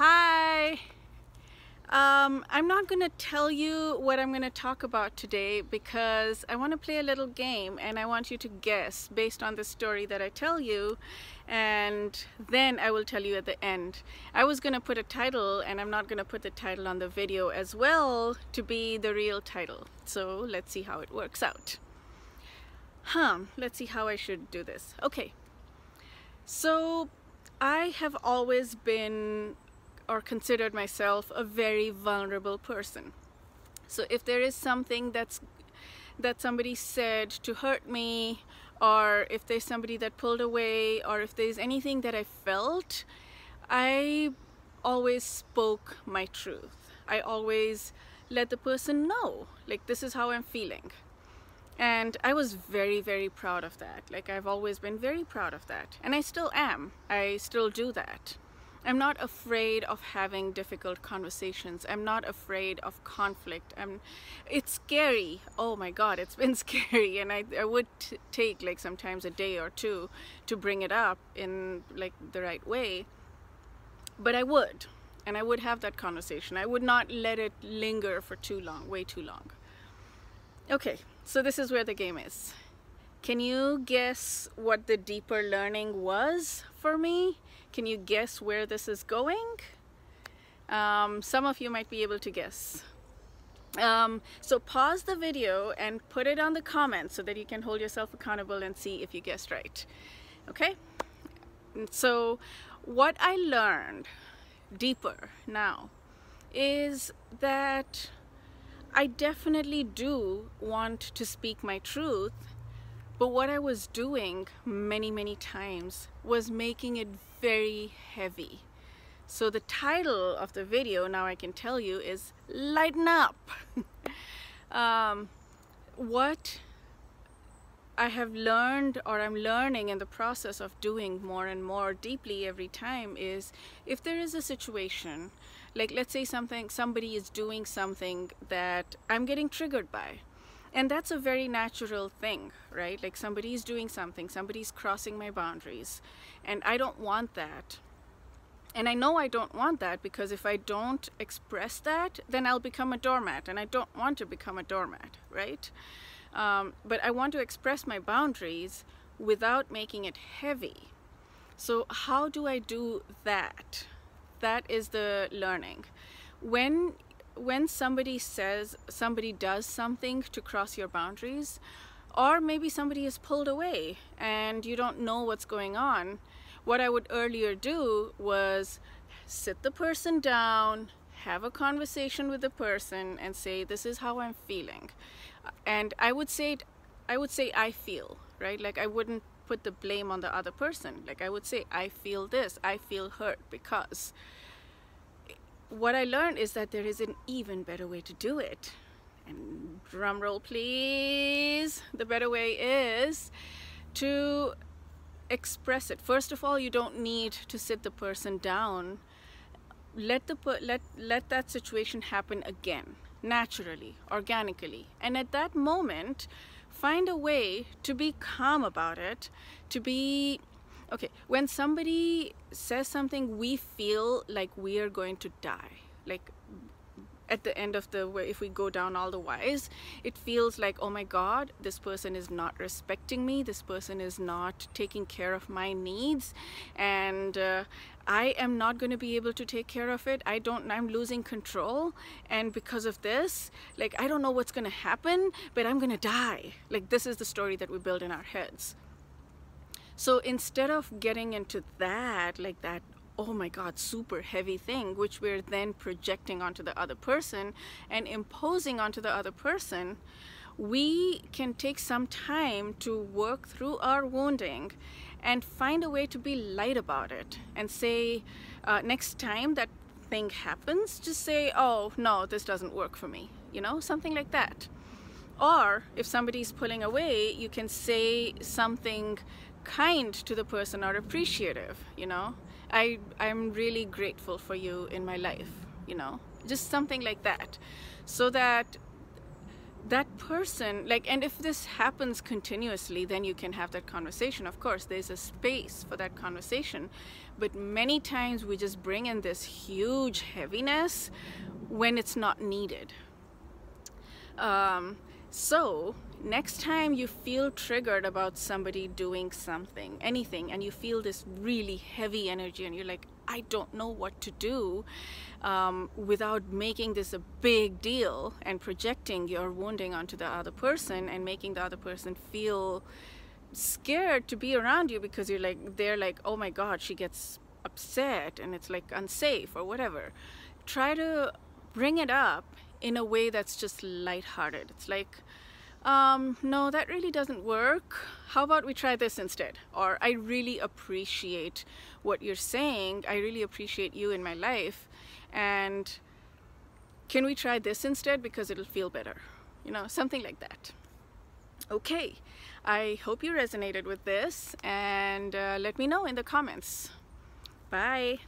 Hi! Um, I'm not going to tell you what I'm going to talk about today because I want to play a little game and I want you to guess based on the story that I tell you and then I will tell you at the end. I was going to put a title and I'm not going to put the title on the video as well to be the real title. So let's see how it works out. Huh, let's see how I should do this. Okay, so I have always been or considered myself a very vulnerable person. So if there is something that's that somebody said to hurt me or if there's somebody that pulled away or if there's anything that I felt, I always spoke my truth. I always let the person know, like this is how I'm feeling. And I was very, very proud of that. Like I've always been very proud of that. And I still am. I still do that. I'm not afraid of having difficult conversations. I'm not afraid of conflict. I'm, it's scary. Oh my God, it's been scary. And I, I would take like sometimes a day or two to bring it up in like the right way. But I would, and I would have that conversation. I would not let it linger for too long, way too long. Okay, so this is where the game is. Can you guess what the deeper learning was for me? Can you guess where this is going? Um, some of you might be able to guess. Um, so pause the video and put it on the comments so that you can hold yourself accountable and see if you guessed right. Okay? So what I learned deeper now is that I definitely do want to speak my truth but what I was doing many, many times was making it very heavy. So the title of the video, now I can tell you, is Lighten Up. um, what I have learned or I'm learning in the process of doing more and more deeply every time is if there is a situation, like let's say something, somebody is doing something that I'm getting triggered by and that's a very natural thing right? Like somebody's doing something somebody's crossing my boundaries. And I don't want that. And I know I don't want that because if I don't express that then I'll become a doormat. And I don't want to become a doormat right? Um, but I want to express my boundaries without making it heavy. So how do I do that? That is the learning. When when somebody says somebody does something to cross your boundaries or maybe somebody is pulled away and you don't know what's going on what I would earlier do was sit the person down have a conversation with the person and say this is how I'm feeling. And I would say I would say I feel right? Like I wouldn't put the blame on the other person. Like I would say I feel this I feel hurt because what I learned is that there is an even better way to do it. And drum roll please. The better way is to express it. First of all, you don't need to sit the person down. Let the let let that situation happen again, naturally, organically. And at that moment, find a way to be calm about it, to be okay when somebody says something we feel like we are going to die. Like at the end of the way if we go down all the whys it feels like oh my god this person is not respecting me. This person is not taking care of my needs. And uh, I am not going to be able to take care of it. I don't I'm losing control. And because of this like I don't know what's gonna happen but I'm gonna die. Like this is the story that we build in our heads so instead of getting into that, like that, oh my God, super heavy thing, which we're then projecting onto the other person and imposing onto the other person, we can take some time to work through our wounding and find a way to be light about it and say, uh, next time that thing happens, just say, oh, no, this doesn't work for me. You know, something like that. Or if somebody's pulling away, you can say something kind to the person or appreciative, you know. I, I'm really grateful for you in my life, you know. Just something like that. So that that person like and if this happens continuously then you can have that conversation of course there's a space for that conversation but many times we just bring in this huge heaviness when it's not needed um, so next time you feel triggered about somebody doing something anything and you feel this really heavy energy and you're like I don't know what to do um, without making this a big deal and projecting your wounding onto the other person and making the other person feel scared to be around you because you're like they're like oh my god she gets upset and it's like unsafe or whatever. Try to bring it up in a way that's just lighthearted. It's like um, no, that really doesn't work. How about we try this instead? Or I really appreciate what you're saying. I really appreciate you in my life. And can we try this instead because it'll feel better? You know, something like that. Okay, I hope you resonated with this and uh, let me know in the comments. Bye.